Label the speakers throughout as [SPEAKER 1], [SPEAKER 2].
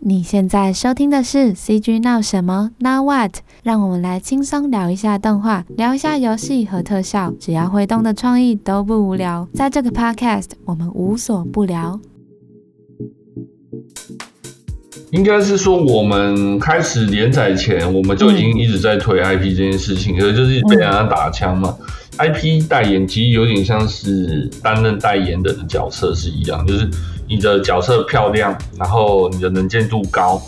[SPEAKER 1] 你现在收听的是 CG 闹什么？Now what？让我们来轻松聊一下动画，聊一下游戏和特效，只要会动的创意都不无聊。在这个 Podcast，我们无所不聊。
[SPEAKER 2] 应该是说，我们开始连载前，我们就已经一直在推 IP 这件事情，可是就是被人家打枪嘛。IP 代言其实有点像是担任代言人的角色是一样，就是。你的角色漂亮，然后你的能见度高，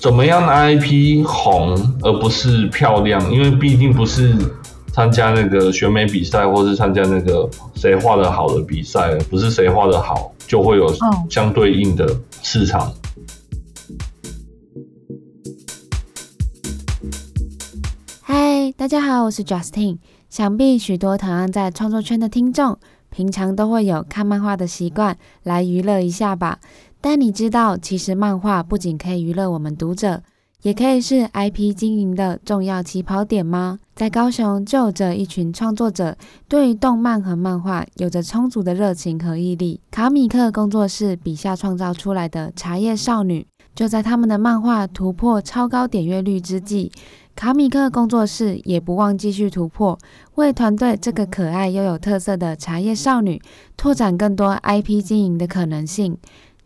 [SPEAKER 2] 怎么样的 IP 红，而不是漂亮？因为毕竟不是参加那个选美比赛，或是参加那个谁画的好的比赛，不是谁画的好就会有相对应的市场。
[SPEAKER 1] 嗨大家好，我是 Justin。想必许多同样在创作圈的听众。平常都会有看漫画的习惯，来娱乐一下吧。但你知道，其实漫画不仅可以娱乐我们读者，也可以是 IP 经营的重要起跑点吗？在高雄就有着一群创作者，对于动漫和漫画有着充足的热情和毅力。卡米克工作室笔下创造出来的茶叶少女，就在他们的漫画突破超高点阅率之际。卡米克工作室也不忘继续突破，为团队这个可爱又有特色的茶叶少女拓展更多 IP 经营的可能性。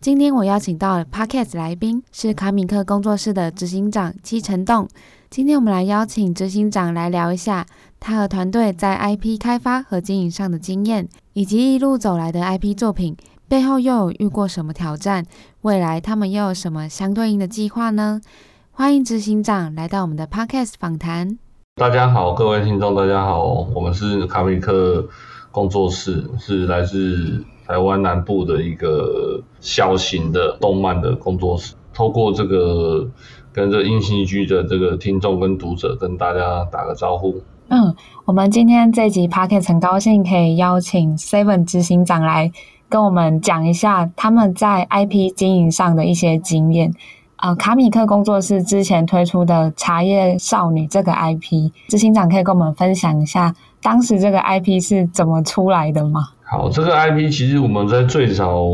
[SPEAKER 1] 今天我邀请到了 Podcast 来宾，是卡米克工作室的执行长七成栋。今天我们来邀请执行长来聊一下他和团队在 IP 开发和经营上的经验，以及一路走来的 IP 作品背后又有遇过什么挑战，未来他们又有什么相对应的计划呢？欢迎执行长来到我们的 Podcast 访谈。
[SPEAKER 2] 大家好，各位听众，大家好，我们是卡米克工作室，是来自台湾南部的一个小型的动漫的工作室。透过这个跟这映兴居的这个听众跟读者，跟大家打个招呼。
[SPEAKER 1] 嗯，我们今天这集 Podcast 很高兴可以邀请 Seven 执行长来跟我们讲一下他们在 IP 经营上的一些经验。呃，卡米克工作室之前推出的《茶叶少女》这个 IP，执行长可以跟我们分享一下当时这个 IP 是怎么出来的吗？
[SPEAKER 2] 好，这个 IP 其实我们在最早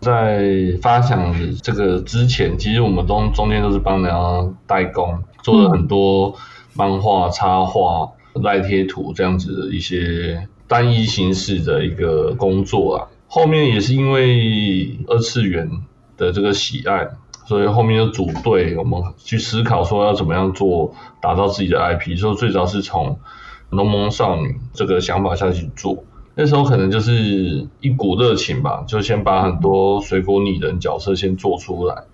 [SPEAKER 2] 在发想这个之前，其实我们中中间都是帮人家代工，做了很多漫画、插画、赖贴图这样子的一些单一形式的一个工作啊。后面也是因为二次元的这个喜爱。所以后面就组队，我们去思考说要怎么样做，打造自己的 IP。所以最早是从农萌少女这个想法下去做，那时候可能就是一股热情吧，就先把很多水果拟人角色先做出来，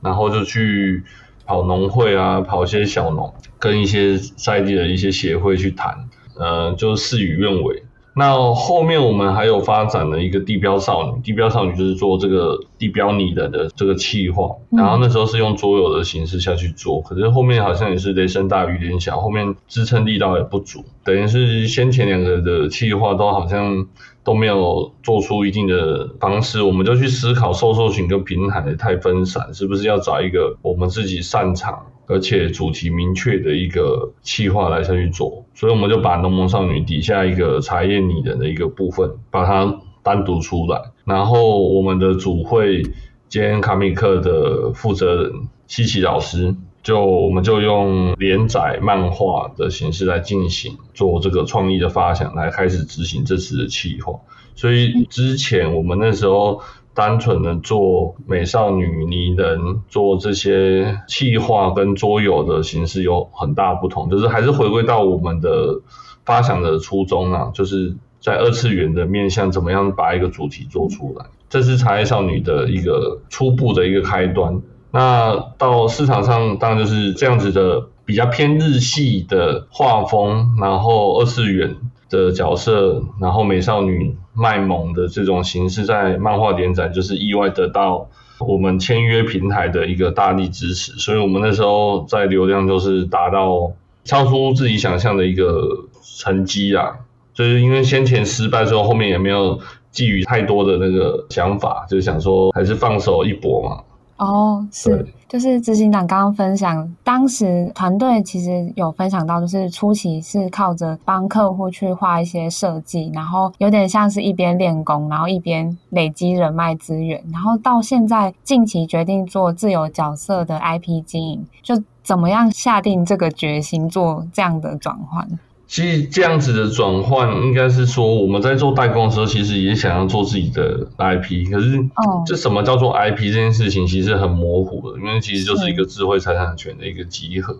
[SPEAKER 2] 然后就去跑农会啊，跑一些小农，跟一些在地的一些协会去谈，呃，就事与愿违。那后面我们还有发展了一个地标少女，地标少女就是做这个地标拟人的这个企划，然后那时候是用桌游的形式下去做，可是后面好像也是雷声大雨点小，后面支撑力道也不足，等于是先前两个的企划都好像都没有做出一定的方式，我们就去思考受众群跟平台太分散，是不是要找一个我们自己擅长，而且主题明确的一个企划来下去做，所以我们就把浓萌少女底下一个茶叶拟人的一个部分，把它单独出来。然后我们的主会兼卡米克的负责人西奇老师，就我们就用连载漫画的形式来进行做这个创意的发想，来开始执行这次的企划。所以之前我们那时候。单纯的做美少女拟人，做这些企划跟桌游的形式有很大不同，就是还是回归到我们的发想的初衷啊，就是在二次元的面向，怎么样把一个主题做出来，这是茶叶少女的一个初步的一个开端。那到市场上，当然就是这样子的比较偏日系的画风，然后二次元。的角色，然后美少女卖萌的这种形式，在漫画连载就是意外得到我们签约平台的一个大力支持，所以我们那时候在流量就是达到超出自己想象的一个成绩啊，就是因为先前失败之后，后面也没有寄予太多的那个想法，就想说还是放手一搏嘛，
[SPEAKER 1] 哦，是，就是执行长刚刚分享，当时团队其实有分享到，就是初期是靠着帮客户去画一些设计，然后有点像是一边练功，然后一边累积人脉资源，然后到现在近期决定做自由角色的 IP 经营，就怎么样下定这个决心做这样的转换？
[SPEAKER 2] 其实这样子的转换，应该是说我们在做代工的时候，其实也想要做自己的 IP。可是，这什么叫做 IP 这件事情，其实很模糊的，因为其实就是一个智慧财产权的一个集合。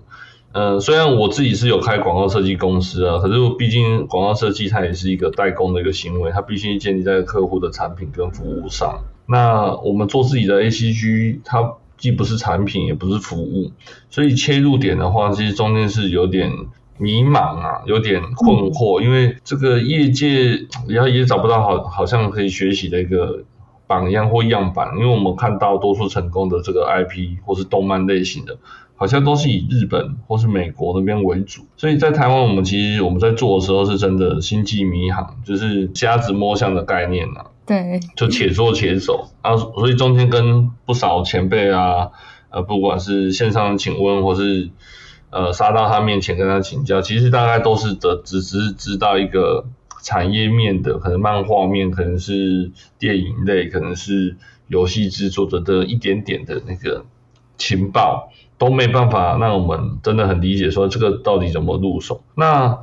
[SPEAKER 2] 嗯、呃，虽然我自己是有开广告设计公司啊，可是毕竟广告设计它也是一个代工的一个行为，它必须建立在客户的产品跟服务上。那我们做自己的 ACG，它既不是产品，也不是服务，所以切入点的话，其实中间是有点。迷茫啊，有点困惑，因为这个业界 也也找不到好好像可以学习的一个榜样或样板，因为我们看到多数成功的这个 IP 或是动漫类型的，好像都是以日本或是美国那边为主，所以在台湾我们其实我们在做的时候是真的星际迷航，就是瞎子摸象的概念呐、啊，
[SPEAKER 1] 对，
[SPEAKER 2] 就且做且走。啊，所以中间跟不少前辈啊，呃，不管是线上请问或是。呃，杀到他面前跟他请教，其实大概都是的，只是知道一个产业面的，可能漫画面，可能是电影类，可能是游戏制作者的一点点的那个情报，都没办法让我们真的很理解说这个到底怎么入手。那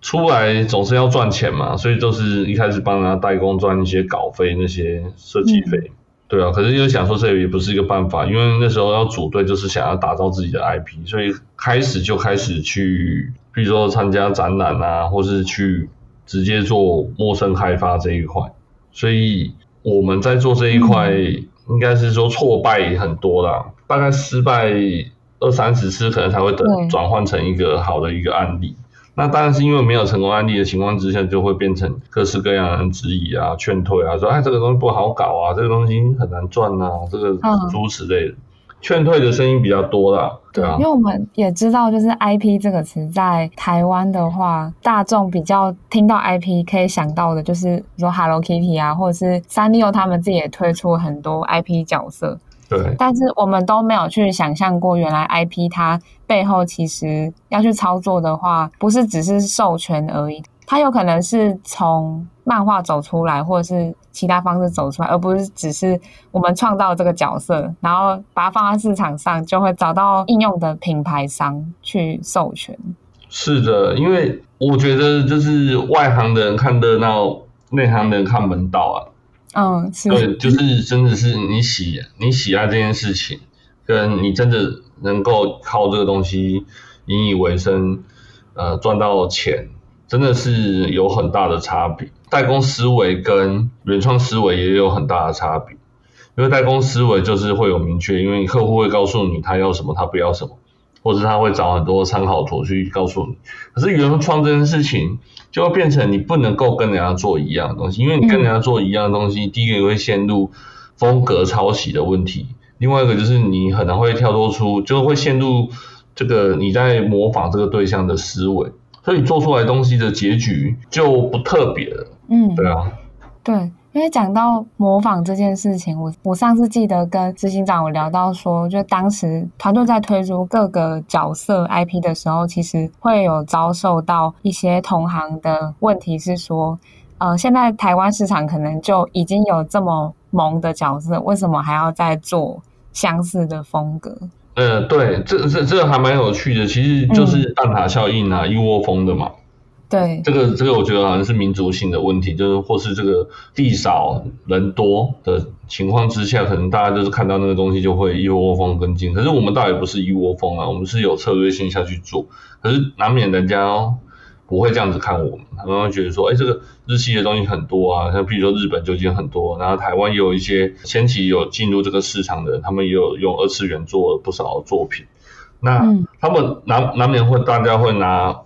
[SPEAKER 2] 出来总是要赚钱嘛，所以都是一开始帮他代工赚一些稿费，那些设计费。对啊，可是又想说这也不是一个办法，因为那时候要组队，就是想要打造自己的 IP，所以开始就开始去，比如说参加展览啊，或是去直接做陌生开发这一块。所以我们在做这一块，应该是说挫败很多啦，大概失败二三十次，可能才会等转换成一个好的一个案例。那当然是因为没有成功案例的情况之下，就会变成各式各样的人质疑啊、劝退啊，说哎这个东西不好搞啊，这个东西很难赚啊，这个诸如此类的，劝退的声音比较多啦。对啊，
[SPEAKER 1] 因为我们也知道，就是 IP 这个词在台湾的话，大众比较听到 IP 可以想到的就是说 Hello Kitty 啊，或者是三丽鸥他们自己也推出很多 IP 角色。
[SPEAKER 2] 对，
[SPEAKER 1] 但是我们都没有去想象过，原来 IP 它背后其实要去操作的话，不是只是授权而已，它有可能是从漫画走出来，或者是其他方式走出来，而不是只是我们创造这个角色，然后把它放在市场上，就会找到应用的品牌商去授权。
[SPEAKER 2] 是的，因为我觉得就是外行的人看热闹，内行的人看门道啊。
[SPEAKER 1] 嗯，
[SPEAKER 2] 对，就是真的是你喜你喜爱这件事情，跟你真的能够靠这个东西引以为生，呃，赚到钱，真的是有很大的差别。代工思维跟原创思维也有很大的差别，因为代工思维就是会有明确，因为客户会告诉你他要什么，他不要什么。或者他会找很多参考图去告诉你，可是原创这件事情就会变成你不能够跟人家做一样的东西，因为你跟人家做一样的东西，第一个你会陷入风格抄袭的问题，另外一个就是你很难会跳脱出，就会陷入这个你在模仿这个对象的思维，所以做出来东西的结局就不特别了。嗯，对啊，
[SPEAKER 1] 对。因为讲到模仿这件事情，我我上次记得跟执行长有聊到说，就当时团队在推出各个角色 IP 的时候，其实会有遭受到一些同行的问题，是说，呃，现在台湾市场可能就已经有这么萌的角色，为什么还要再做相似的风格？
[SPEAKER 2] 呃，对，这这这个还蛮有趣的，其实就是蛋塔效应啊，一窝蜂的嘛。
[SPEAKER 1] 对，
[SPEAKER 2] 这个这个我觉得好像是民族性的问题，就是或是这个地少人多的情况之下，可能大家就是看到那个东西就会一窝蜂跟进。可是我们倒也不是一窝蜂啊，我们是有策略性下去做。可是难免人家不会这样子看我们，他们会觉得说，哎，这个日系的东西很多啊，像比如说日本就已经很多，然后台湾也有一些前期有进入这个市场的，他们也有用二次元做了不少的作品。那他们难难免会大家会拿。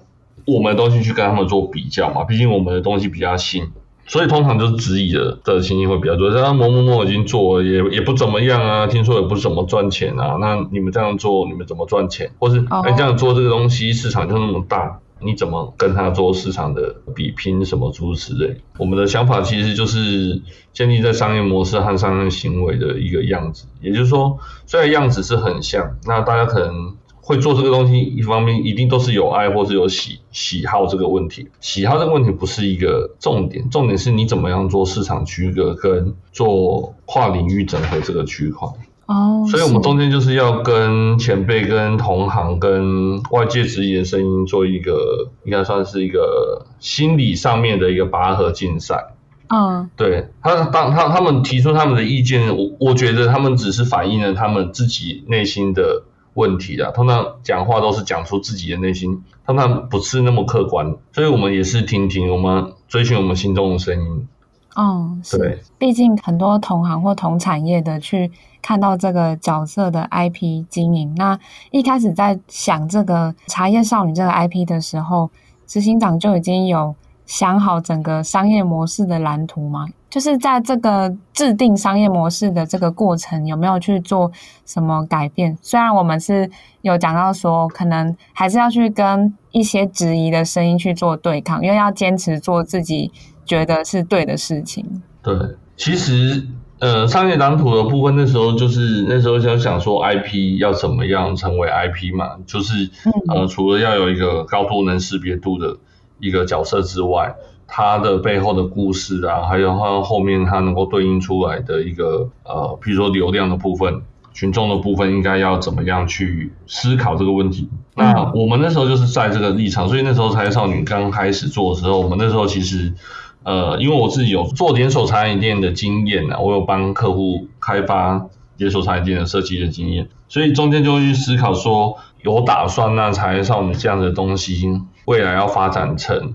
[SPEAKER 2] 我们的东西去跟他们做比较嘛，毕竟我们的东西比较新，所以通常就是质疑的的情形会比较多。像某某某已经做了，也也不怎么样啊，听说也不怎么赚钱啊。那你们这样做，你们怎么赚钱？或是哎、oh. 这样做这个东西市场就那么大，你怎么跟他做市场的比拼什么诸如此类。我们的想法其实就是建立在商业模式和商业行为的一个样子，也就是说，虽然样子是很像，那大家可能。会做这个东西，一方面一定都是有爱或是有喜喜好这个问题。喜好这个问题不是一个重点，重点是你怎么样做市场区隔跟做跨领域整合这个区块。
[SPEAKER 1] 哦，
[SPEAKER 2] 所以我们中间就是要跟前辈、跟同行、跟外界质疑的声音做一个，应该算是一个心理上面的一个拔河竞赛。
[SPEAKER 1] 嗯，
[SPEAKER 2] 对他当他他们提出他们的意见，我我觉得他们只是反映了他们自己内心的。问题的，通常讲话都是讲出自己的内心，通常不是那么客观，所以我们也是听听，我们追寻我们心中的声音。
[SPEAKER 1] 哦，
[SPEAKER 2] 对，
[SPEAKER 1] 毕竟很多同行或同产业的去看到这个角色的 IP 经营，那一开始在想这个茶叶少女这个 IP 的时候，执行长就已经有想好整个商业模式的蓝图吗？就是在这个制定商业模式的这个过程，有没有去做什么改变？虽然我们是有讲到说，可能还是要去跟一些质疑的声音去做对抗，因为要坚持做自己觉得是对的事情。
[SPEAKER 2] 对，其实呃，商业蓝图的部分，那时候就是那时候想想说，IP 要怎么样成为 IP 嘛，就是呃，除了要有一个高度能识别度的一个角色之外。它的背后的故事啊，还有它后面它能够对应出来的一个呃，比如说流量的部分、群众的部分，应该要怎么样去思考这个问题？那我们那时候就是在这个立场，所以那时候茶叶少女刚开始做的时候，我们那时候其实呃，因为我自己有做连锁茶饮店的经验啊，我有帮客户开发连锁茶饮店的设计的经验，所以中间就会去思考说，有打算那茶叶少女这样的东西，未来要发展成。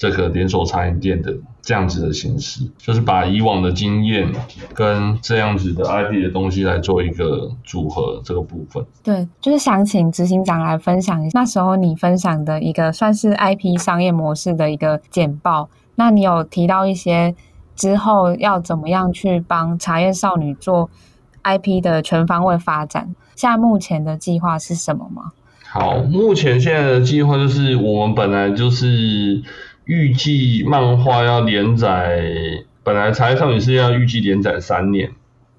[SPEAKER 2] 这个连锁餐饮店的这样子的形式，就是把以往的经验跟这样子的 IP 的东西来做一个组合，这个部分。
[SPEAKER 1] 对，就是想请执行长来分享一下，那时候你分享的一个算是 IP 商业模式的一个简报。那你有提到一些之后要怎么样去帮茶叶少女做 IP 的全方位发展？现在目前的计划是什么吗？
[SPEAKER 2] 好，目前现在的计划就是我们本来就是。预计漫画要连载，本来茶叶少女是要预计连载三年，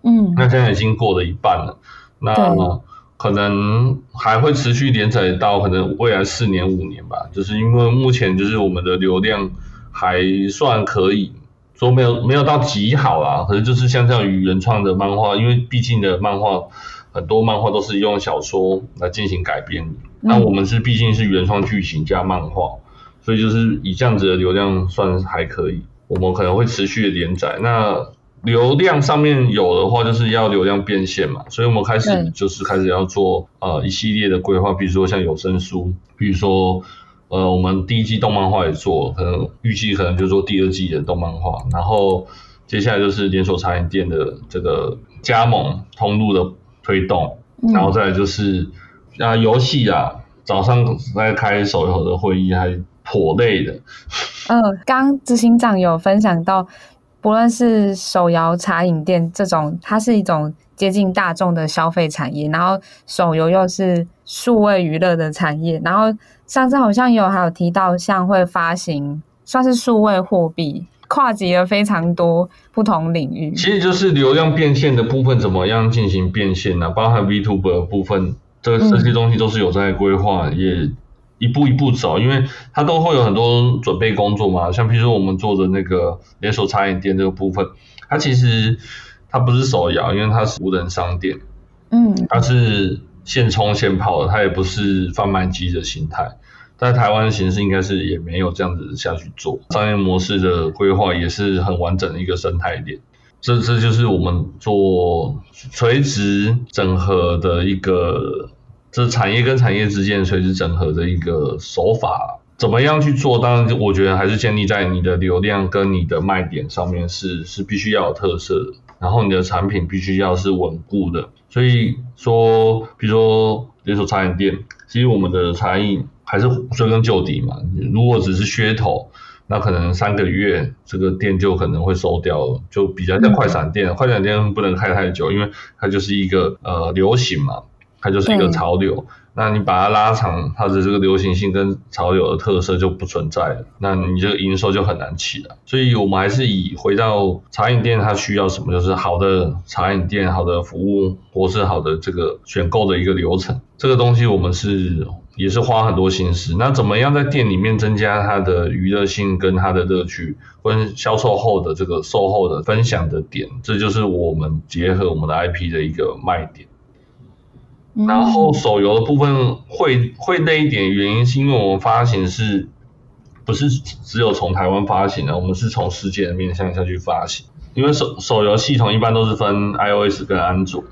[SPEAKER 1] 嗯，
[SPEAKER 2] 那现在已经过了一半了，那可能还会持续连载到可能未来四年五年吧，就是因为目前就是我们的流量还算可以，说没有没有到极好啦，可是就是相较于原创的漫画，因为毕竟的漫画很多漫画都是用小说来进行改编，那我们是毕竟是原创剧情加漫画。所以就是以这样子的流量算还可以，我们可能会持续的连载。那流量上面有的话，就是要流量变现嘛，所以我们开始就是开始要做呃一系列的规划，比如说像有声书，比如说呃我们第一季动漫画也做，可能预计可能就做第二季的动漫画，然后接下来就是连锁茶饮店的这个加盟通路的推动，然后再来就是啊游戏啊，早上在开手游的会议还。颇累的。
[SPEAKER 1] 嗯，刚执行长有分享到，不论是手摇茶饮店这种，它是一种接近大众的消费产业，然后手游又是数位娱乐的产业，然后上次好像有还有提到，像会发行算是数位货币，跨级了非常多不同领域。
[SPEAKER 2] 其实就是流量变现的部分怎么样进行变现呢、啊？包含 VTuber 的部分，这这些东西都是有在规划，嗯、也。一步一步走，因为它都会有很多准备工作嘛，像比如说我们做的那个连锁茶饮店这个部分，它其实它不是手摇，因为它是无人商店，
[SPEAKER 1] 嗯，
[SPEAKER 2] 它是现冲现泡的，它也不是贩卖机的形态，在台湾的形式应该是也没有这样子下去做，商业模式的规划也是很完整的一个生态链，这这就是我们做垂直整合的一个。这产业跟产业之间垂直整合的一个手法，怎么样去做？当然，我觉得还是建立在你的流量跟你的卖点上面是是必须要有特色的，然后你的产品必须要是稳固的。所以说，比如说连锁餐饮店，其实我们的茶饮还是追根究底嘛。如果只是噱头，那可能三个月这个店就可能会收掉了，就比较像快闪店。快闪店不能开太久，因为它就是一个呃流行嘛。它就是一个潮流。那你把它拉长，它的这个流行性跟潮流的特色就不存在了，那你这个营收就很难起来。所以我们还是以回到茶饮店它需要什么，就是好的茶饮店、好的服务或是好的这个选购的一个流程。这个东西我们是也是花很多心思。那怎么样在店里面增加它的娱乐性跟它的乐趣，跟销售后的这个售后的分享的点，这就是我们结合我们的 IP 的一个卖点。然后手游的部分会会累一点，原因是因为我们发行是不是只有从台湾发行的？我们是从世界的面向下去发行。因为手手游系统一般都是分 iOS 跟安卓，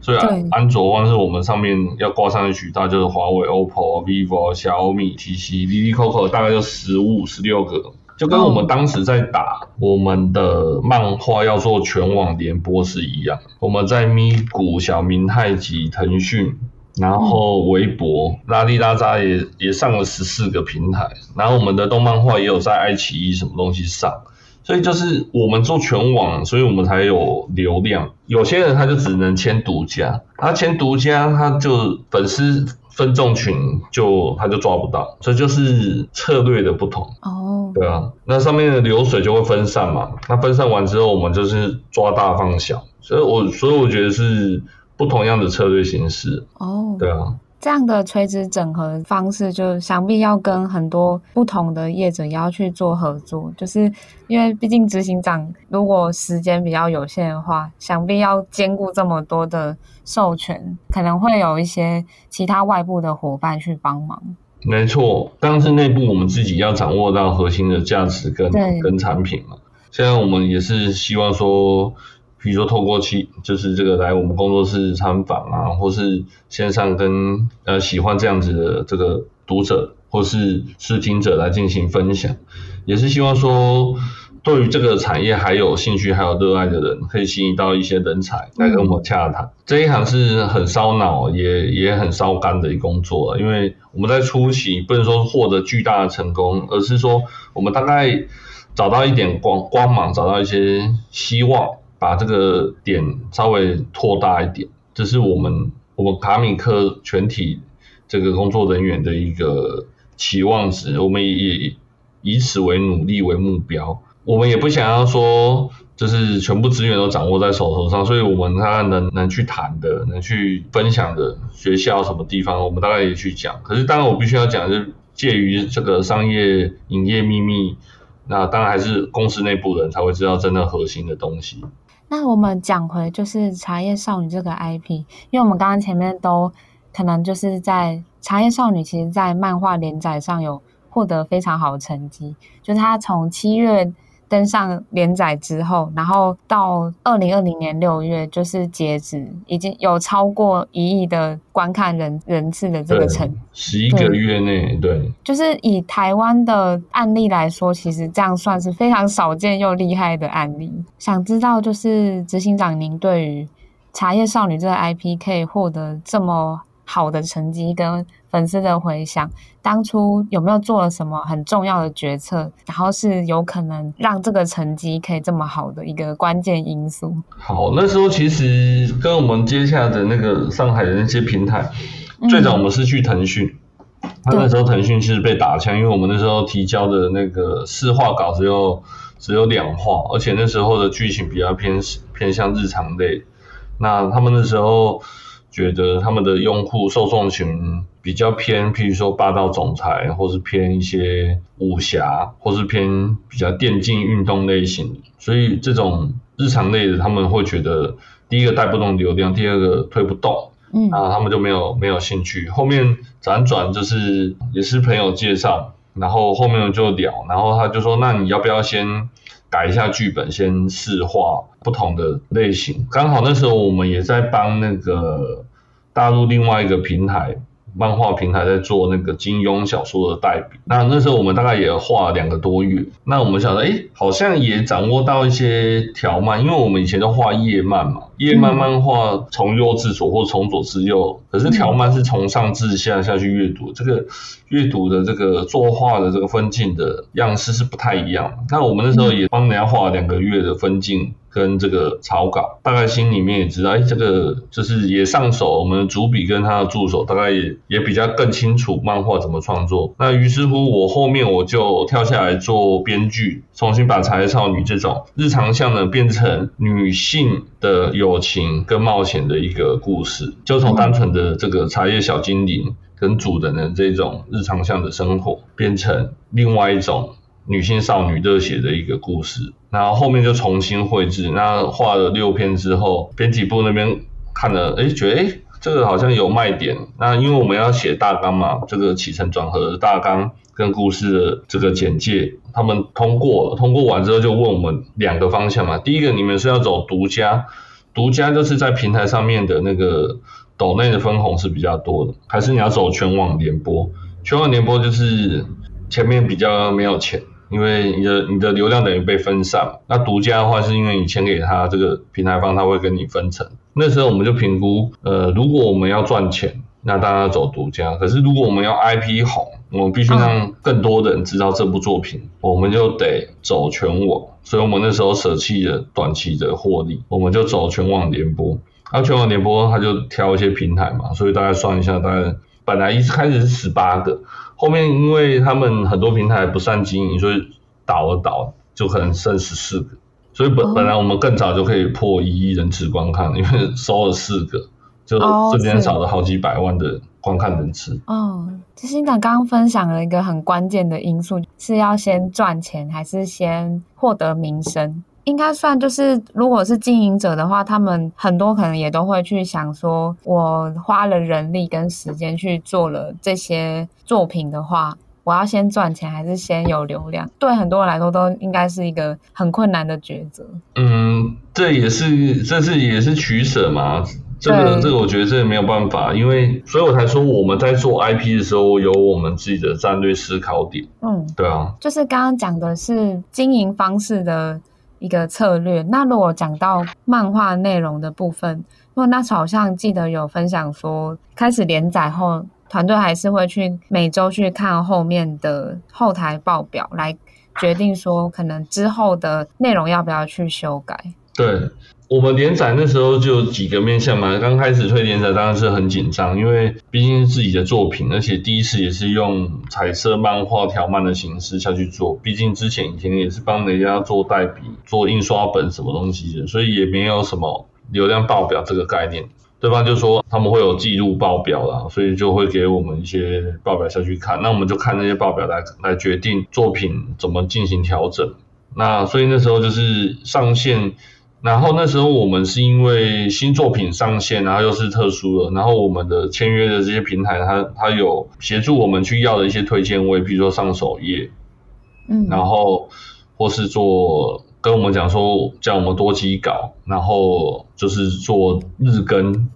[SPEAKER 2] 所以安卓光是我们上面要挂上去渠道，就是华为、OPPO、vivo、小米、TC、Lily、Coco，大概就十五、十六个。就跟我们当时在打我们的漫画要做全网联播是一样，我们在咪咕、小明太极、腾讯，然后微博、拉里拉扎也也上了十四个平台，然后我们的动漫画也有在爱奇艺什么东西上，所以就是我们做全网，所以我们才有流量。有些人他就只能签独家，他签独家他就粉丝。分众群就他就抓不到，这就是策略的不同哦。对啊，那上面的流水就会分散嘛。那分散完之后，我们就是抓大放小，所以我所以我觉得是不同样的策略形式哦。对啊。
[SPEAKER 1] 这样的垂直整合方式，就想必要跟很多不同的业者也要去做合作，就是因为毕竟执行长如果时间比较有限的话，想必要兼顾这么多的授权，可能会有一些其他外部的伙伴去帮忙。
[SPEAKER 2] 没错，但是内部我们自己要掌握到核心的价值跟跟产品嘛。现在我们也是希望说。比如说，透过其就是这个来我们工作室参访啊，或是线上跟呃喜欢这样子的这个读者或是视听者来进行分享，也是希望说，对于这个产业还有兴趣还有热爱的人，可以吸引到一些人才来跟我们洽谈。嗯、这一行是很烧脑，也也很烧肝的一工作，因为我们在初期不能说获得巨大的成功，而是说我们大概找到一点光光芒，找到一些希望。把这个点稍微拓大一点，这是我们我们卡米克全体这个工作人员的一个期望值，我们也以此为努力为目标。我们也不想要说，就是全部资源都掌握在手头上，所以我们他能能去谈的、能去分享的学校什么地方，我们大概也去讲。可是当然我必须要讲，就是介于这个商业营业秘密，那当然还是公司内部人才会知道真的核心的东西。
[SPEAKER 1] 那我们讲回就是茶叶少女这个 IP，因为我们刚刚前面都可能就是在茶叶少女，其实在漫画连载上有获得非常好的成绩，就是她从七月。登上连载之后，然后到二零二零年六月，就是截止，已经有超过一亿的观看人人次的这个成绩，
[SPEAKER 2] 十一个月内，对，对，
[SPEAKER 1] 就是以台湾的案例来说，其实这样算是非常少见又厉害的案例。想知道，就是执行长，您对于茶叶少女这个 IP 可以获得这么好的成绩跟粉丝的回想，当初有没有做了什么很重要的决策？然后是有可能让这个成绩可以这么好的一个关键因素。
[SPEAKER 2] 好，那时候其实跟我们接下的那个上海的那些平台，嗯、最早我们是去腾讯，他那时候腾讯其实被打枪，因为我们那时候提交的那个四画稿只有只有两话，而且那时候的剧情比较偏偏向日常类，那他们那时候。觉得他们的用户受众群比较偏，譬如说霸道总裁，或是偏一些武侠，或是偏比较电竞运动类型，所以这种日常类的他们会觉得，第一个带不动流量，第二个推不动，嗯，然后他们就没有没有兴趣。后面辗转就是也是朋友介绍，然后后面就聊，然后他就说，那你要不要先改一下剧本，先试画不同的类型。刚好那时候我们也在帮那个大陆另外一个平台。漫画平台在做那个金庸小说的代笔，那那时候我们大概也画了两个多月。那我们想说，哎，好像也掌握到一些条漫，因为我们以前都画页漫嘛，页漫漫画从右至左或从左至右，可是条漫是从上至下下去阅读，这个阅读的这个作画的这个分镜的样式是不太一样。那我们那时候也帮人家画了两个月的分镜。跟这个草稿，大概心里面也知道，哎，这个就是也上手，我们的主笔跟他的助手大概也也比较更清楚漫画怎么创作。那于是乎，我后面我就跳下来做编剧，重新把茶叶少女这种日常向的变成女性的友情跟冒险的一个故事，就从单纯的这个茶叶小精灵跟主人的这种日常向的生活，变成另外一种。女性少女热血的一个故事，然后后面就重新绘制，那画了六篇之后，编辑部那边看了，哎，觉得哎，这个好像有卖点。那因为我们要写大纲嘛，这个起承转合的大纲跟故事的这个简介，他们通过了，通过完之后就问我们两个方向嘛。第一个，你们是要走独家，独家就是在平台上面的那个抖内的分红是比较多的，还是你要走全网联播？全网联播就是前面比较没有钱。因为你的你的流量等于被分散，那独家的话是因为你钱给他这个平台方，他会跟你分成。那时候我们就评估，呃，如果我们要赚钱，那当然要走独家。可是如果我们要 IP 红，我们必须让更多的人知道这部作品，我们就得走全网。所以我们那时候舍弃了短期的获利，我们就走全网联播。那全网联播，他就挑一些平台嘛，所以大概算一下，大概本来一开始是十八个。后面因为他们很多平台不善经营，所以倒了倒，就可能剩十四个。所以本本来我们更早就可以破一亿人次观看，因为收了四个，就瞬间少了好几百万的观看人次。
[SPEAKER 1] 哦，其实你刚刚分享了一个很关键的因素，是要先赚钱还是先获得名声？应该算就是，如果是经营者的话，他们很多可能也都会去想说，我花了人力跟时间去做了这些作品的话，我要先赚钱还是先有流量？对很多人来说，都应该是一个很困难的抉择。
[SPEAKER 2] 嗯，这也是，这是也是取舍嘛。这个这个，我觉得这个没有办法，因为所以我才说我们在做 IP 的时候，有我们自己的战略思考点。嗯，对啊，
[SPEAKER 1] 就是刚刚讲的是经营方式的。一个策略。那如果讲到漫画内容的部分，因为那时好像记得有分享说，开始连载后，团队还是会去每周去看后面的后台报表，来决定说可能之后的内容要不要去修改。
[SPEAKER 2] 对。我们连载那时候就几个面向嘛，刚开始推连载当然是很紧张，因为毕竟是自己的作品，而且第一次也是用彩色漫画条漫的形式下去做，毕竟之前以前也是帮人家做代笔、做印刷本什么东西的，所以也没有什么流量报表这个概念。对方就说他们会有记录报表啦，所以就会给我们一些报表下去看，那我们就看那些报表来来决定作品怎么进行调整。那所以那时候就是上线。然后那时候我们是因为新作品上线，然后又是特殊的，然后我们的签约的这些平台，它它有协助我们去要的一些推荐位，比如说上首页，嗯，然后或是做跟我们讲说叫我们多机稿，然后就是做日更，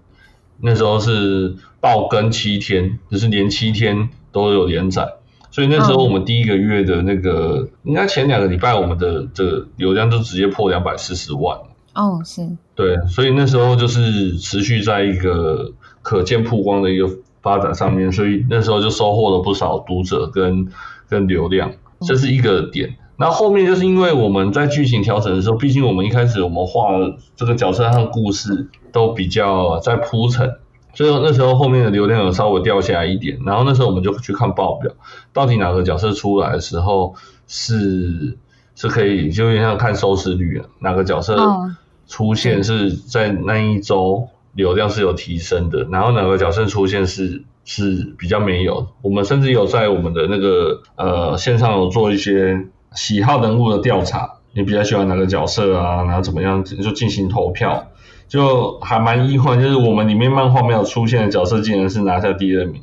[SPEAKER 2] 那时候是爆更七天，就是连七天都有连载，所以那时候我们第一个月的那个，应该前两个礼拜我们的这流量就直接破两百四十万。
[SPEAKER 1] 哦，是
[SPEAKER 2] 对，所以那时候就是持续在一个可见曝光的一个发展上面，所以那时候就收获了不少读者跟跟流量，这是一个点。那后，后面就是因为我们在剧情调整的时候，毕竟我们一开始我们画这个角色和故事都比较在铺陈，所以那时候后面的流量有稍微掉下来一点。然后那时候我们就去看报表，到底哪个角色出来的时候是是可以，就有点像看收视率啊，哪个角色。哦出现是在那一周流量是有提升的，然后哪个角色出现是是比较没有。我们甚至有在我们的那个呃线上有做一些喜好人物的调查，你比较喜欢哪个角色啊？然后怎么样就进行投票，就还蛮意外，就是我们里面漫画没有出现的角色，竟然是拿下第二名。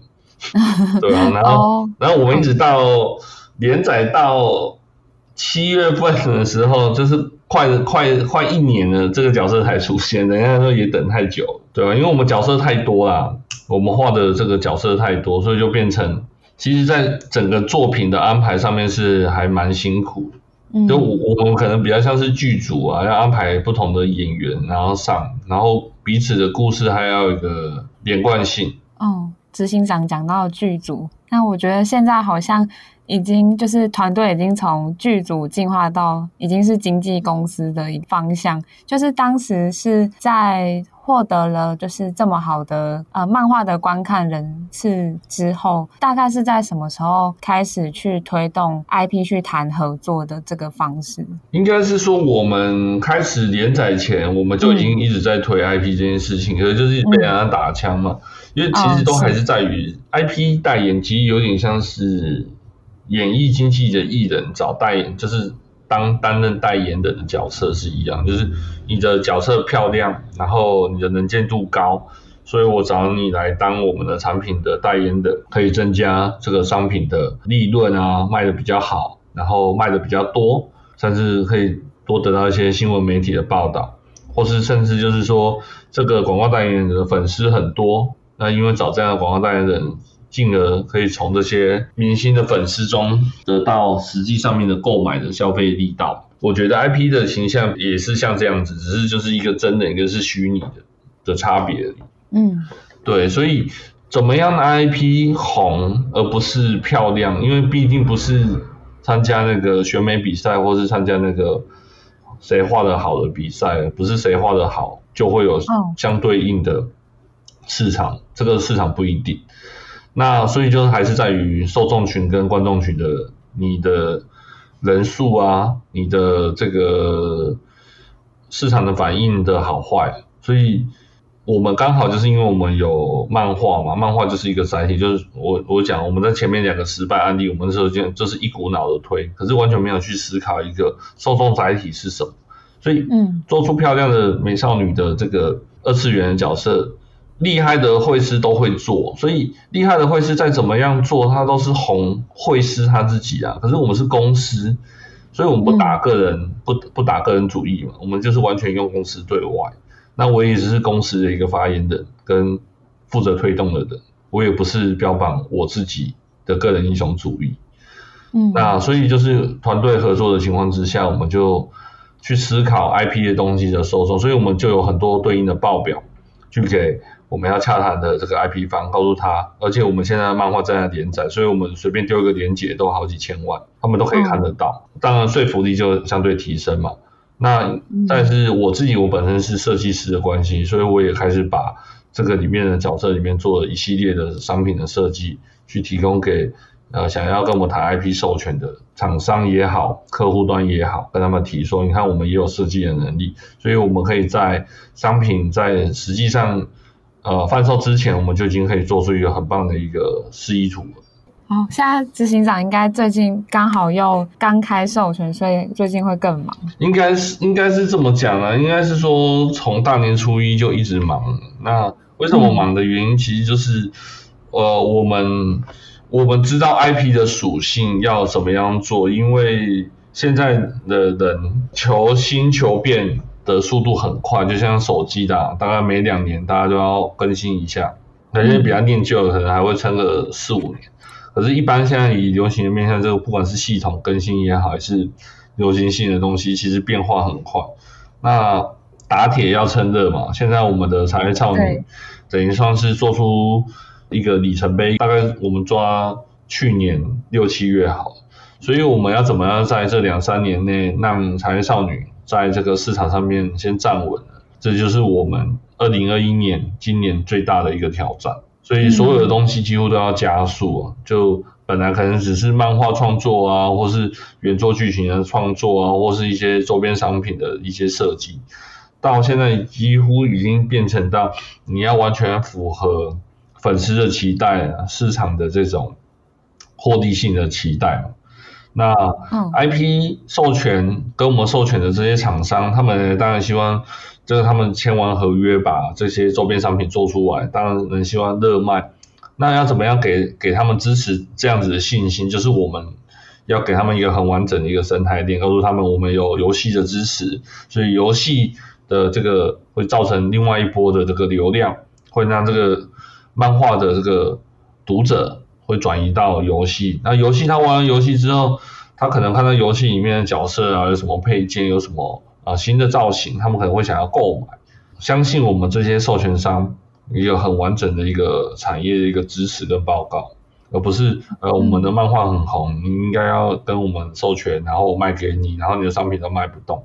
[SPEAKER 2] 对啊，然后然后我们一直到连载到七月份的时候，就是。快快快一年了，这个角色才出现，人家说也等太久，对吧？因为我们角色太多啦，我们画的这个角色太多，所以就变成，其实在整个作品的安排上面是还蛮辛苦。嗯，就我我们可能比较像是剧组啊，要安排不同的演员，然后上，然后彼此的故事还要有一个连贯性。
[SPEAKER 1] 哦，执行长讲到剧组，那我觉得现在好像已经就是团队已经从剧组进化到已经是经纪公司的一方向，就是当时是在。获得了就是这么好的呃漫画的观看人次之后，大概是在什么时候开始去推动 IP 去谈合作的这个方式？
[SPEAKER 2] 应该是说我们开始连载前，我们就已经一直在推 IP 这件事情，嗯、可是就是被人家打枪嘛。嗯、因为其实都还是在于 IP 代言，其实有点像是演艺经纪的艺人找代言，就是。当担任代言人的角色是一样，就是你的角色漂亮，然后你的能见度高，所以我找你来当我们的产品的代言人，可以增加这个商品的利润啊，卖的比较好，然后卖的比较多，甚至可以多得到一些新闻媒体的报道，或是甚至就是说这个广告代言人的粉丝很多，那因为找这样的广告代言人。进而可以从这些明星的粉丝中得到实际上面的购买的消费力道。我觉得 IP 的形象也是像这样子，只是就是一个真的，一个是虚拟的的差别。
[SPEAKER 1] 嗯，
[SPEAKER 2] 对，所以怎么样的 IP 红而不是漂亮？因为毕竟不是参加那个选美比赛，或是参加那个谁画的好的比赛，不是谁画的好就会有相对应的市场，哦、这个市场不一定。那所以就是还是在于受众群跟观众群的你的人数啊，你的这个市场的反应的好坏。所以我们刚好就是因为我们有漫画嘛，漫画就是一个载体。就是我我讲我们在前面两个失败案例，我们那时候就就是一股脑的推，可是完全没有去思考一个受众载体是什么。所以嗯，做出漂亮的美少女的这个二次元的角色。厉害的会师都会做，所以厉害的会师再怎么样做，他都是红会师他自己啊。可是我们是公司，所以我们不打个人，嗯、不不打个人主义嘛，我们就是完全用公司对外。那我也只是公司的一个发言人跟负责推动的人，我也不是标榜我自己的个人英雄主义。嗯，那所以就是团队合作的情况之下，我们就去思考 IP 的东西的受众，所以我们就有很多对应的报表去给。我们要洽谈的这个 IP 方告诉他，而且我们现在的漫画正在连载，所以我们随便丢一个链接都好几千万，他们都可以看得到。当然说服力就相对提升嘛。那但是我自己我本身是设计师的关系，所以我也开始把这个里面的角色里面做了一系列的商品的设计，去提供给呃想要跟我们谈 IP 授权的厂商也好，客户端也好，跟他们提说，你看我们也有设计的能力，所以我们可以在商品在实际上。呃，贩售之前我们就已经可以做出一个很棒的一个示意图了。
[SPEAKER 1] 哦，现在执行长应该最近刚好又刚开授权，所以最近会更忙。
[SPEAKER 2] 应该是应该是这么讲啊，应该是说从大年初一就一直忙。那为什么忙的原因，其实就是、嗯、呃，我们我们知道 IP 的属性要怎么样做，因为现在的人求新求变。的速度很快，就像手机的，大概每两年大家都要更新一下。那些比较念旧的，可能还会撑个四五年。可是，一般现在以流行的面向，这个不管是系统更新也好，还是流行性的东西，其实变化很快。那打铁要趁热嘛，现在我们的茶叶少女等于算是做出一个里程碑，大概我们抓去年六七月好，所以我们要怎么样在这两三年内让茶叶少女在这个市场上面先站稳了，这就是我们二零二一年今年最大的一个挑战。所以所有的东西几乎都要加速啊，就本来可能只是漫画创作啊，或是原作剧情的创作啊，或是一些周边商品的一些设计，到现在几乎已经变成到你要完全符合粉丝的期待，啊市场的这种获利性的期待。那 IP 授权跟我们授权的这些厂商，他们当然希望，就是他们签完合约，把这些周边商品做出来，当然能希望热卖。那要怎么样给给他们支持这样子的信心？就是我们要给他们一个很完整的一个生态链，告诉他们我们有游戏的支持，所以游戏的这个会造成另外一波的这个流量，会让这个漫画的这个读者。会转移到游戏，那游戏他玩完游戏之后，他可能看到游戏里面的角色啊，有什么配件，有什么啊新的造型，他们可能会想要购买。相信我们这些授权商也有很完整的一个产业的一个支持跟报告，而不是呃我们的漫画很红，你应该要跟我们授权，然后我卖给你，然后你的商品都卖不动，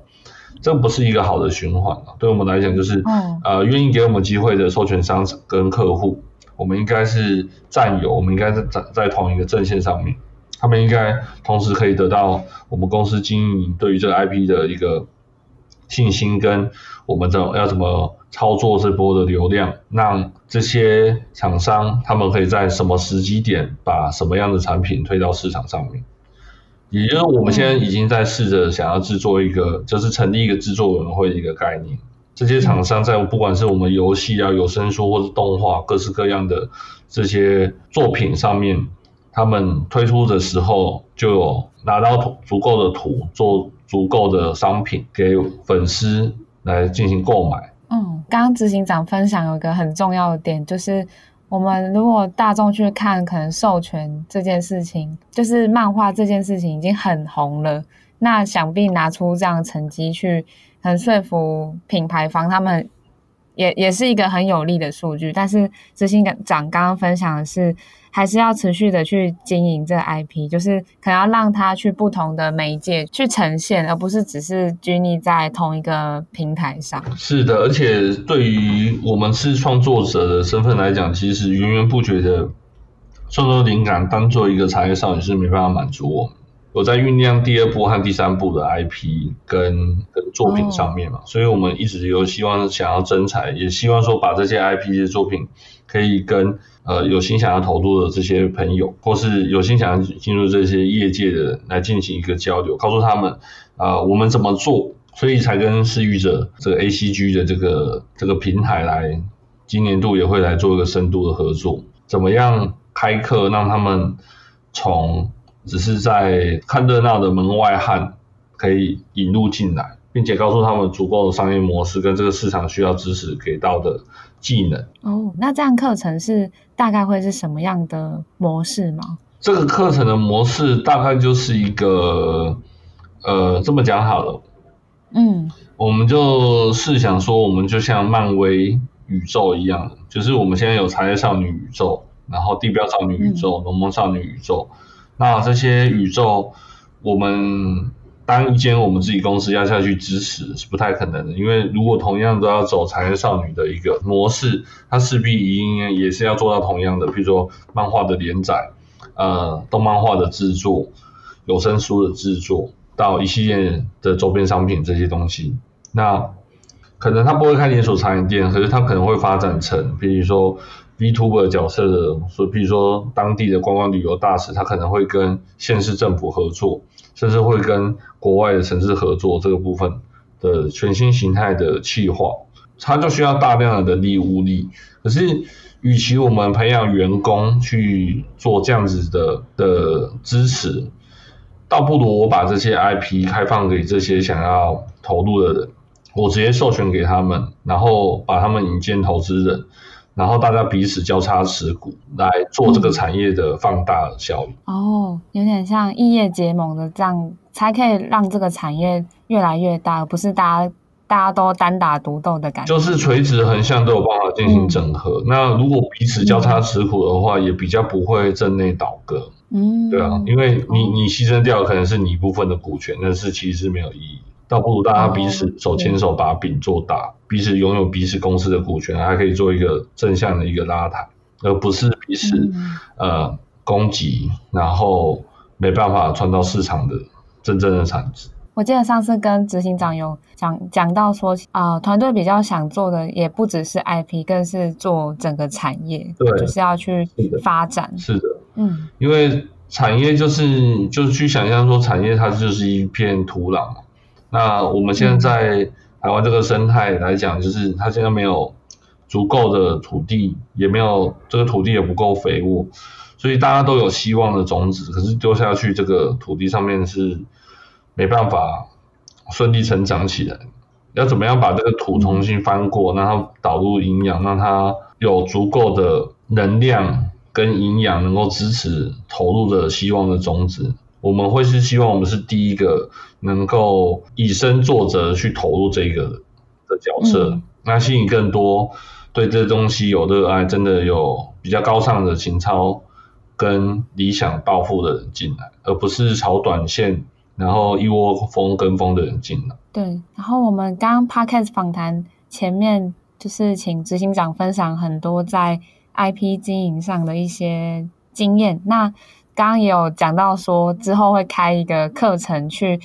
[SPEAKER 2] 这不是一个好的循环啊。对我们来讲，就是呃愿意给我们机会的授权商跟客户，我们应该是战友，我们应该是在在同一个阵线上面，他们应该同时可以得到我们公司经营对于这个 IP 的一个信心跟我们怎要怎么操作这波的流量，让这些厂商他们可以在什么时机点把什么样的产品推到市场上面。也就是我们现在已经在试着想要制作一个，就是成立一个制作委员会的一个概念。这些厂商在不管是我们游戏啊、有声书或者动画各式各样的这些作品上面，他们推出的时候就有拿到足够的图做。足够的商品给粉丝来进行购买。
[SPEAKER 1] 嗯，刚刚执行长分享有一个很重要的点，就是我们如果大众去看，可能授权这件事情，就是漫画这件事情已经很红了，那想必拿出这样的成绩去，很说服品牌方，他们也也是一个很有利的数据。但是执行长刚刚分享的是。还是要持续的去经营这个 IP，就是可能要让它去不同的媒介去呈现，而不是只是拘泥在同一个平台上。
[SPEAKER 2] 是的，而且对于我们是创作者的身份来讲，其实源源不绝的创作灵感当做一个茶叶少女是没办法满足我们。我在酝酿第二部和第三部的 IP 跟跟作品上面嘛，哦、所以我们一直有希望想要征才，也希望说把这些 IP 的作品可以跟。呃，有心想要投入的这些朋友，或是有心想要进入这些业界的人来进行一个交流，告诉他们，啊、呃，我们怎么做，所以才跟施育者这个 ACG 的这个这个平台来，今年度也会来做一个深度的合作，怎么样开课让他们从只是在看热闹的门外汉，可以引入进来，并且告诉他们足够的商业模式跟这个市场需要支持给到的技能。
[SPEAKER 1] 哦，那这样课程是？大概会是什么样的模式吗？
[SPEAKER 2] 这个课程的模式大概就是一个，呃，这么讲好了，嗯，我们就试想说，我们就像漫威宇宙一样，就是我们现在有茶叶少女宇宙，然后地标少女宇宙、龙梦、嗯、少女宇宙，那这些宇宙我们。当一间我们自己公司要下去支持是不太可能的，因为如果同样都要走茶叶少女的一个模式，它势必应该也是要做到同样的，比如说漫画的连载，呃，动漫画的制作，有声书的制作，到一系列的周边商品这些东西。那可能他不会开连锁茶饮店，可是他可能会发展成，比如说 VTuber 角色的，说比如说当地的观光旅游大使，他可能会跟县市政府合作。甚至会跟国外的城市合作这个部分的全新形态的企划，它就需要大量的人力物力。可是，与其我们培养员工去做这样子的的支持，倒不如我把这些 IP 开放给这些想要投入的人，我直接授权给他们，然后把他们引荐投资人。然后大家彼此交叉持股来做这个产业的放大效应。
[SPEAKER 1] 嗯。哦，有点像异业结盟的这样，才可以让这个产业越来越大，而不是大家大家都单打独斗的感觉。
[SPEAKER 2] 就是垂直横向都有办法进行整合。嗯、那如果彼此交叉持股的话，嗯、也比较不会阵内倒戈。嗯，对啊，因为你你牺牲掉的可能是你一部分的股权，但是其实是没有意义。倒不如大家彼此手牵手把饼做大，彼此拥有彼此公司的股权，还可以做一个正向的一个拉抬，而不是彼此、嗯、呃攻击，然后没办法创造市场的真正的产值。
[SPEAKER 1] 我记得上次跟执行长有讲讲到说，啊、呃，团队比较想做的也不只是 IP，更是做整个产业，对，就是要去发展。
[SPEAKER 2] 是的，是的嗯，因为产业就是就是去想象说，产业它就是一片土壤。那我们现在在台湾这个生态来讲，就是它现在没有足够的土地，也没有这个土地也不够肥沃，所以大家都有希望的种子，可是丢下去这个土地上面是没办法顺利成长起来。要怎么样把这个土重新翻过，让它导入营养，让它有足够的能量跟营养，能够支持投入的希望的种子。我们会是希望我们是第一个能够以身作则去投入这个的角色，嗯、那吸引更多对这东西有热爱，真的有比较高尚的情操跟理想抱负的人进来，而不是炒短线，然后一窝蜂跟风的人进来。
[SPEAKER 1] 对，然后我们刚刚 Podcast 访谈前面就是请执行长分享很多在 IP 经营上的一些经验。那刚刚也有讲到说之后会开一个课程去。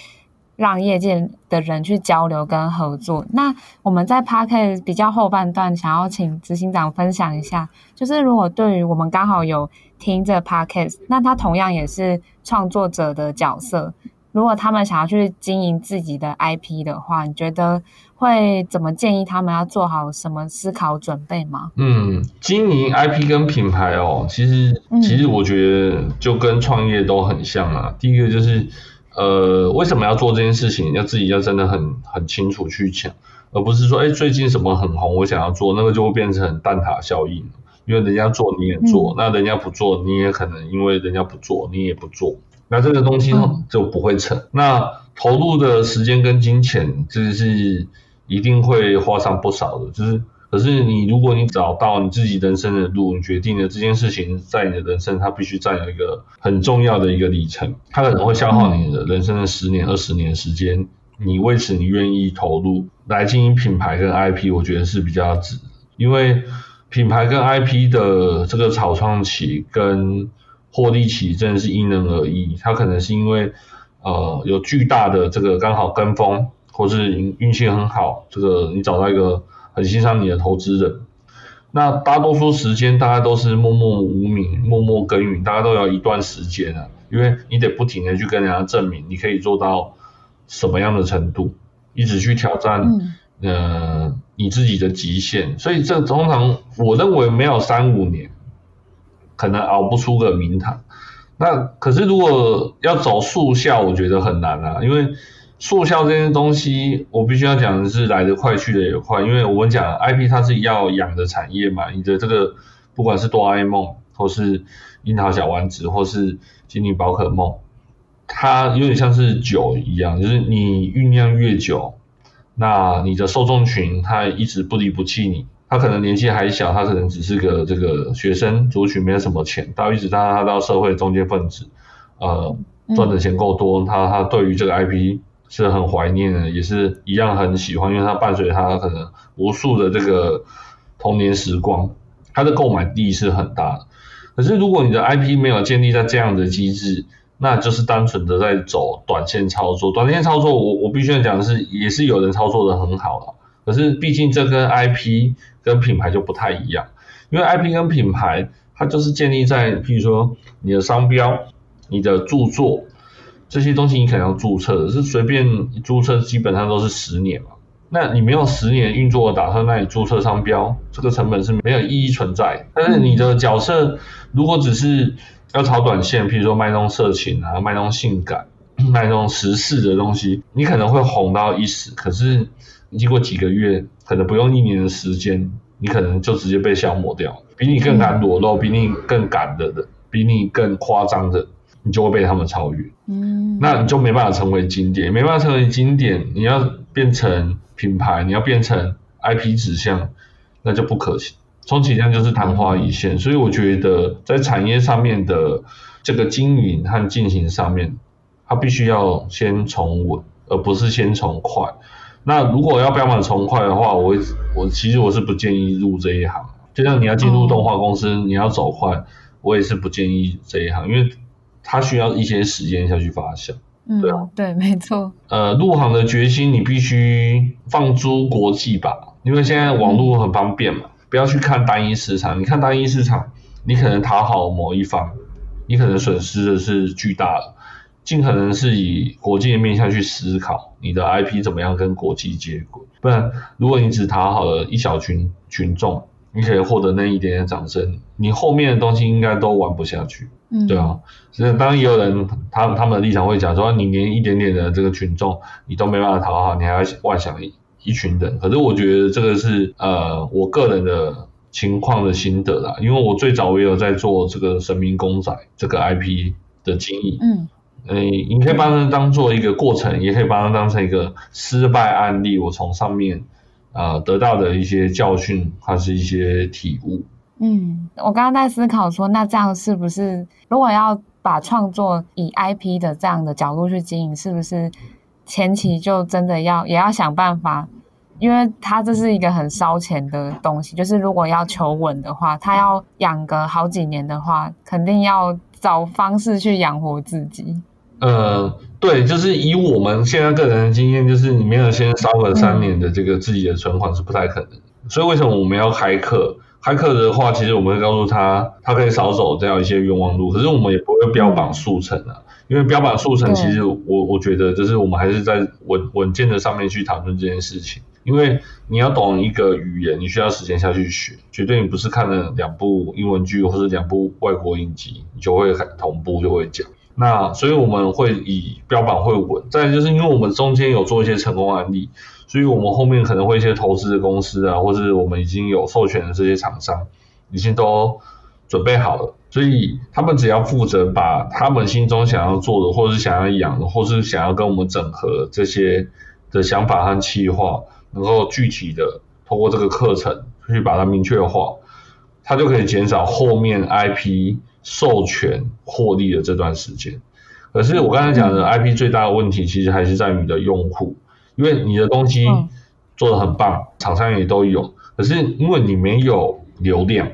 [SPEAKER 1] 让业界的人去交流跟合作。那我们在 Podcast 比较后半段，想要请执行长分享一下，就是如果对于我们刚好有听这 Podcast，那他同样也是创作者的角色，如果他们想要去经营自己的 IP 的话，你觉得会怎么建议他们要做好什么思考准备吗？
[SPEAKER 2] 嗯，经营 IP 跟品牌哦，其实其实我觉得就跟创业都很像啊。第一个就是。呃，为什么要做这件事情？要自己要真的很很清楚去讲，而不是说，哎，最近什么很红，我想要做，那个就会变成蛋挞效应，因为人家做你也做，嗯、那人家不做你也可能因为人家不做你也不做，那这个东西就不会成。嗯、那投入的时间跟金钱，这是一定会花上不少的，就是。可是你，如果你找到你自己人生的路，你决定了这件事情在你的人生，它必须占有一个很重要的一个里程，它可能会消耗你的人生的十年、二十年时间。你为此你愿意投入来经营品牌跟 IP，我觉得是比较值。因为品牌跟 IP 的这个草创期跟获利期真的是因人而异，它可能是因为呃有巨大的这个刚好跟风，或是运气很好，这个你找到一个。很欣赏你的投资人，那大多数时间大家都是默默无名、默默耕耘，大家都要一段时间啊，因为你得不停的去跟人家证明你可以做到什么样的程度，一直去挑战，嗯、呃，你自己的极限。所以这通常我认为没有三五年，可能熬不出个名堂。那可是如果要走速效，我觉得很难啊，因为。速效这些东西，我必须要讲的是来得快去得也快，因为我们讲 IP 它是要养的产业嘛，你的这个不管是哆啦 A 梦，或是樱桃小丸子，或是精灵宝可梦，它有点像是酒一样，就是你酝酿越久，那你的受众群它一直不离不弃你，他可能年纪还小，他可能只是个这个学生族群，没有什么钱，到一直到他到社会中间分子，呃，赚的钱够多，他他对于这个 IP。是很怀念的，也是一样很喜欢，因为它伴随他可能无数的这个童年时光，它的购买力是很大的。可是如果你的 IP 没有建立在这样的机制，那就是单纯的在走短线操作。短线操作我，我我必须要讲的是，也是有人操作的很好了。可是毕竟这跟 IP 跟品牌就不太一样，因为 IP 跟品牌它就是建立在，譬如说你的商标、你的著作。这些东西你可能要注册，是随便注册，基本上都是十年嘛。那你没有十年运作的打算，那你注册商标，这个成本是没有意义存在。但是你的角色如果只是要炒短线，譬如说卖弄色情啊，卖弄性感，卖弄时事的东西，你可能会红到一时。可是你经过几个月，可能不用一年的时间，你可能就直接被消磨掉。比你更敢裸露，比你更敢的的，比你更夸张的。你就会被他们超越，嗯，那你就没办法成为经典，没办法成为经典，你要变成品牌，你要变成 IP 指向，那就不可行，充其量就是昙花一现。所以我觉得在产业上面的这个经营和进行上面，它必须要先从稳，而不是先从快。那如果要标榜从快的话，我我其实我是不建议入这一行。就像你要进入动画公司，哦、你要走快，我也是不建议这一行，因为。它需要一些时间下去发酵，
[SPEAKER 1] 嗯，对啊，对，没错。
[SPEAKER 2] 呃，入行的决心，你必须放诸国际吧，因为现在网络很方便嘛，嗯、不要去看单一市场。你看单一市场，你可能讨好某一方，你可能损失的是巨大的。尽可能是以国际的面向去思考，你的 IP 怎么样跟国际接轨。不然，如果你只讨好了一小群群众，你可以获得那一点点掌声，你后面的东西应该都玩不下去。嗯，对啊，所以当然也有人，他他们的立场会讲说，你连一点点的这个群众，你都没办法讨好，你还要妄想一一群人。可是我觉得这个是呃我个人的情况的心得啦，因为我最早我也有在做这个神明公仔这个 IP 的经营。嗯，诶，你可以把它当做一个过程，也可以把它当成一个失败案例，我从上面啊、呃、得到的一些教训，还是一些体悟。
[SPEAKER 1] 嗯，我刚刚在思考说，那这样是不是如果要把创作以 IP 的这样的角度去经营，是不是前期就真的要也要想办法？因为它这是一个很烧钱的东西，就是如果要求稳的话，它要养个好几年的话，肯定要找方式去养活自己。
[SPEAKER 2] 呃，对，就是以我们现在个人的经验，就是你没有先烧个三年的这个自己的存款是不太可能。嗯、所以为什么我们要开课？开课的话，其实我们会告诉他，他可以少走这样一些冤枉路。可是我们也不会标榜速成啊，因为标榜速成，其实我我觉得就是我们还是在稳稳健的上面去讨论这件事情。因为你要懂一个语言，你需要时间下去学，绝对你不是看了两部英文剧或者两部外国影集，你就会很同步就会讲。那所以我们会以标榜会稳，再就是因为我们中间有做一些成功案例，所以我们后面可能会一些投资的公司啊，或者我们已经有授权的这些厂商，已经都准备好了，所以他们只要负责把他们心中想要做的，或者是想要养的，或是想要跟我们整合这些的想法和计划。能够具体的通过这个课程去把它明确化，它就可以减少后面 IP 授权获利的这段时间。可是我刚才讲的 IP 最大的问题，其实还是在于你的用户，因为你的东西做的很棒，厂商也都有，可是因为你没有流量，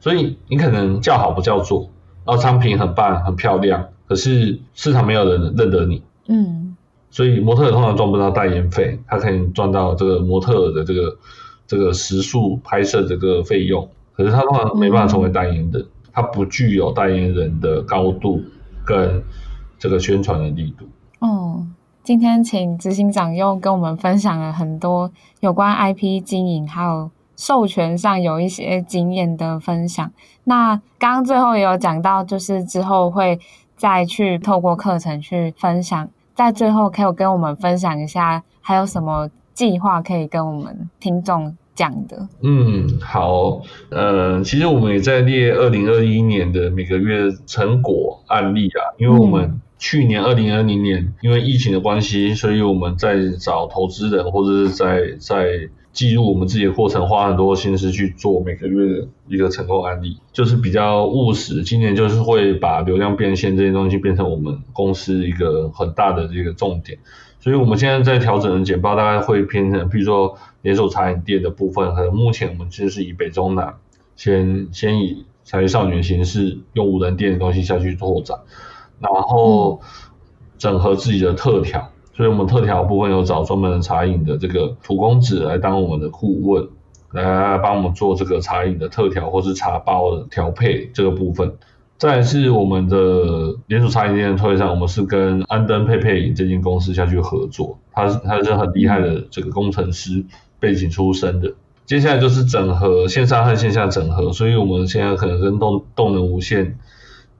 [SPEAKER 2] 所以你可能叫好不叫座，然后商品很棒很漂亮，可是市场没有人认得你。嗯。所以模特儿通常赚不到代言费，他可以赚到这个模特的这个这个时数拍摄这个费用，可是他通常没办法成为代言人，它不具有代言人的高度跟这个宣传的力度。
[SPEAKER 1] 哦，今天请执行长又跟我们分享了很多有关 IP 经营还有授权上有一些经验的分享。那刚刚最后也有讲到，就是之后会再去透过课程去分享。在最后，可以跟我们分享一下，还有什么计划可以跟我们听众讲的？
[SPEAKER 2] 嗯，好，呃，其实我们也在列二零二一年的每个月成果案例啊，因为我们去年二零二零年因为疫情的关系，所以我们在找投资人或者是在在。记录我们自己的过程，花很多心思去做每个月的一个成功案例，就是比较务实。今年就是会把流量变现这些东西变成我们公司一个很大的这个重点。所以我们现在在调整的简报，大概会偏成，比如说连锁茶饮店的部分，可能目前我们就是以北中南先先以茶叶少女的形式，用无人店的东西下去拓展，然后整合自己的特调。所以我们特调部分有找专门的茶饮的这个土公子来当我们的顾问，来帮我们做这个茶饮的特调或是茶包的调配这个部分。再是我们的连锁茶饮店的推上，我们是跟安登佩佩这间公司下去合作，他是他是很厉害的这个工程师背景出身的。接下来就是整合线上和线下整合，所以我们现在可能跟动动能无限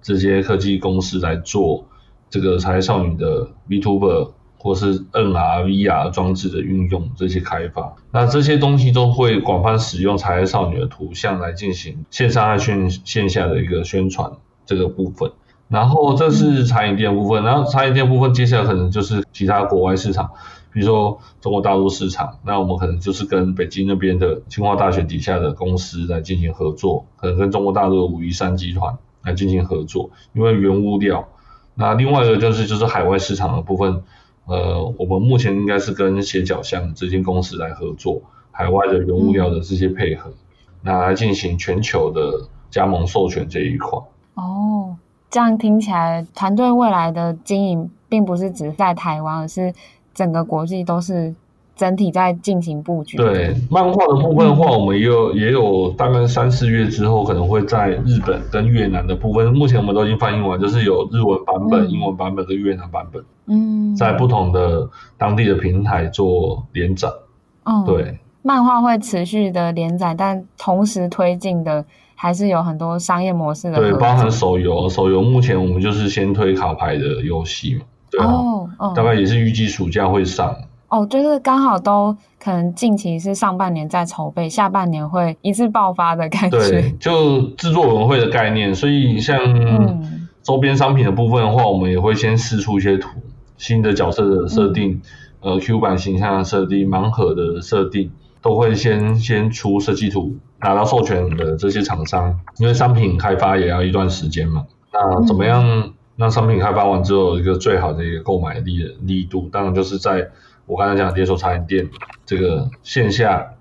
[SPEAKER 2] 这些科技公司来做这个茶叶少女的 VTuber。或是 NR、VR 装置的运用，这些开发，那这些东西都会广泛使用茶叶少女的图像来进行线上和线线下的一个宣传这个部分。然后这是茶饮店部分，然后茶饮店部分接下来可能就是其他国外市场，比如说中国大陆市场，那我们可能就是跟北京那边的清华大学底下的公司来进行合作，可能跟中国大陆的武夷山集团来进行合作，因为原物料。那另外一个就是就是海外市场的部分。呃，我们目前应该是跟斜角巷这间公司来合作，海外的原物料的这些配合，那来进行全球的加盟授权这一块。
[SPEAKER 1] 哦，这样听起来，团队未来的经营并不是只在台湾，而是整个国际都是。整体在进行布局。
[SPEAKER 2] 对，漫画的部分的话，我们也有也有大概三四月之后，可能会在日本跟越南的部分，目前我们都已经翻译完，就是有日文版本、嗯、英文版本跟越南版本。嗯，在不同的当地的平台做连载。哦、嗯，对，
[SPEAKER 1] 漫画会持续的连载，但同时推进的还是有很多商业模式的。
[SPEAKER 2] 对，包含手游，手游目前我们就是先推卡牌的游戏嘛。对啊，哦哦、大概也是预计暑假会上。
[SPEAKER 1] 哦，就是刚好都可能近期是上半年在筹备，下半年会一次爆发的感觉。
[SPEAKER 2] 对，就制作文会的概念，所以像周边商品的部分的话，嗯、我们也会先试出一些图，新的角色的设定，嗯、呃，Q 版形象的设定，盲盒的设定，都会先先出设计图，拿到授权的这些厂商，因为商品开发也要一段时间嘛。那怎么样让商品开发完之后一个最好的一个购买力的力度？当然就是在我刚才讲的连锁茶饮店这个线下，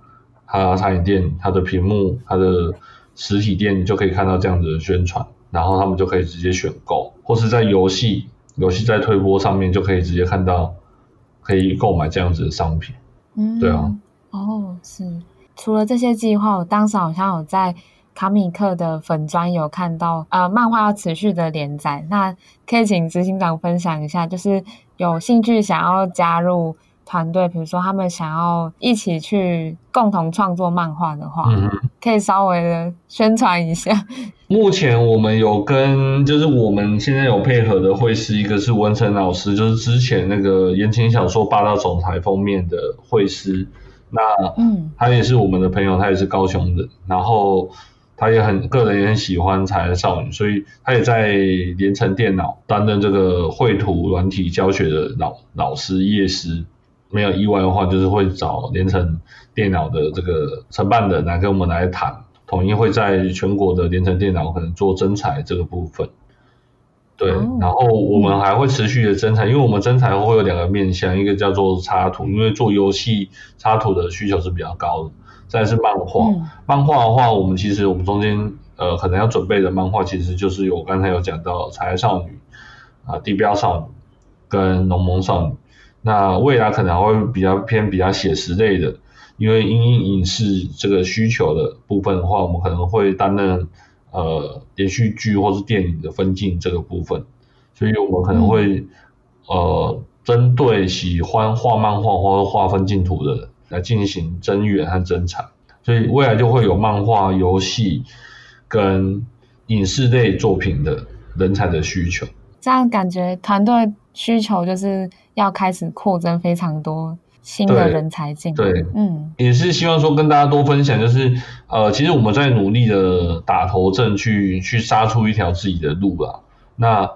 [SPEAKER 2] 它茶饮店它的屏幕，它的实体店就可以看到这样子的宣传，然后他们就可以直接选购，或是在游戏游戏在推播上面就可以直接看到可以购买这样子的商品。嗯，对啊。
[SPEAKER 1] 哦，是。除了这些计划，我当时好像有在卡米克的粉专有看到，呃，漫画要持续的连载。那可以请执行长分享一下，就是有兴趣想要加入团队，比如说他们想要一起去共同创作漫画的话，嗯，可以稍微的宣传一下。
[SPEAKER 2] 目前我们有跟，就是我们现在有配合的会师，一个是文成老师，就是之前那个言情小说《霸道总裁》封面的会师。那嗯，他也是我们的朋友，他也是高雄的，然后他也很个人也很喜欢彩的少女，所以他也在联成电脑担任这个绘图软体教学的老老师业师。没有意外的话，就是会找联成电脑的这个承办人来跟我们来谈，统一会在全国的联成电脑可能做征才这个部分。对，然后我们还会持续的增产，因为我们增产会有两个面向，一个叫做插图，因为做游戏插图的需求是比较高的。再是漫画，嗯、漫画的话，我们其实我们中间呃可能要准备的漫画，其实就是有我刚才有讲到《彩少女》啊，《地标少女》跟《农萌少女》。那未来可能还会比较偏比较写实类的，因为因应影视这个需求的部分的话，我们可能会担任。呃，连续剧或是电影的分镜这个部分，所以我们可能会、嗯、呃针对喜欢画漫画或者画分镜图的来进行增援和增产，所以未来就会有漫画、游戏跟影视类作品的人才的需求。
[SPEAKER 1] 这样感觉团队需求就是要开始扩增非常多。新的人才进来，
[SPEAKER 2] 对，嗯，也是希望说跟大家多分享，就是呃，其实我们在努力的打头阵，去去杀出一条自己的路吧。那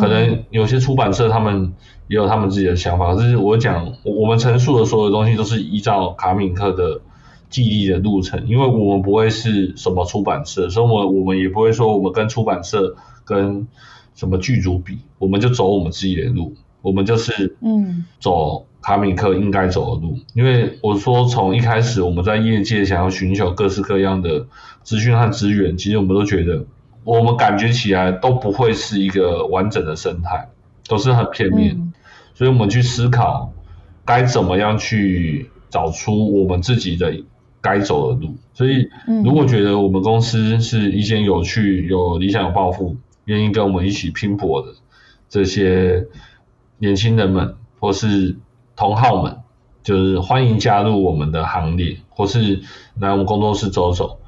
[SPEAKER 2] 可能有些出版社他们也有他们自己的想法，可是我讲我们陈述的所有东西都是依照卡米克的记忆的路程，因为我们不会是什么出版社，所以我们我们也不会说我们跟出版社跟什么剧组比，我们就走我们自己的路，我们就是嗯走。卡米克应该走的路，因为我说从一开始我们在业界想要寻求各式各样的资讯和资源，其实我们都觉得我们感觉起来都不会是一个完整的生态，都是很片面，嗯、所以我们去思考该怎么样去找出我们自己的该走的路。所以如果觉得我们公司是一间有趣、有理想、有抱负、愿意跟我们一起拼搏的这些年轻人们，或是同好们，就是欢迎加入我们的行列，或是来我们工作室走走，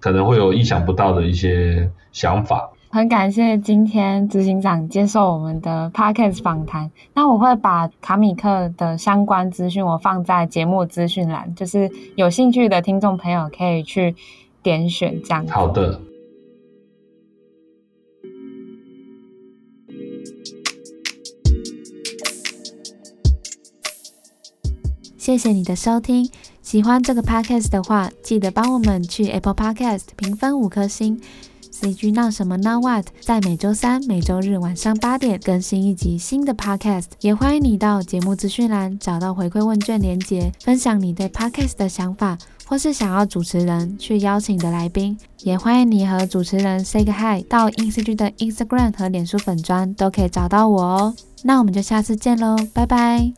[SPEAKER 2] 可能会有意想不到的一些想法。
[SPEAKER 1] 很感谢今天执行长接受我们的 Podcast 访谈。那我会把卡米克的相关资讯我放在节目资讯栏，就是有兴趣的听众朋友可以去点选这样。
[SPEAKER 2] 好的。
[SPEAKER 1] 谢谢你的收听，喜欢这个 podcast 的话，记得帮我们去 Apple Podcast 评分五颗星。CG 闹什么闹 What 在每周三、每周日晚上八点更新一集新的 podcast，也欢迎你到节目资讯栏找到回馈问卷连结，分享你对 podcast 的想法，或是想要主持人去邀请的来宾，也欢迎你和主持人 say 个 hi，到 INCG 的 Instagram 和脸书粉专都可以找到我哦。那我们就下次见喽，拜拜。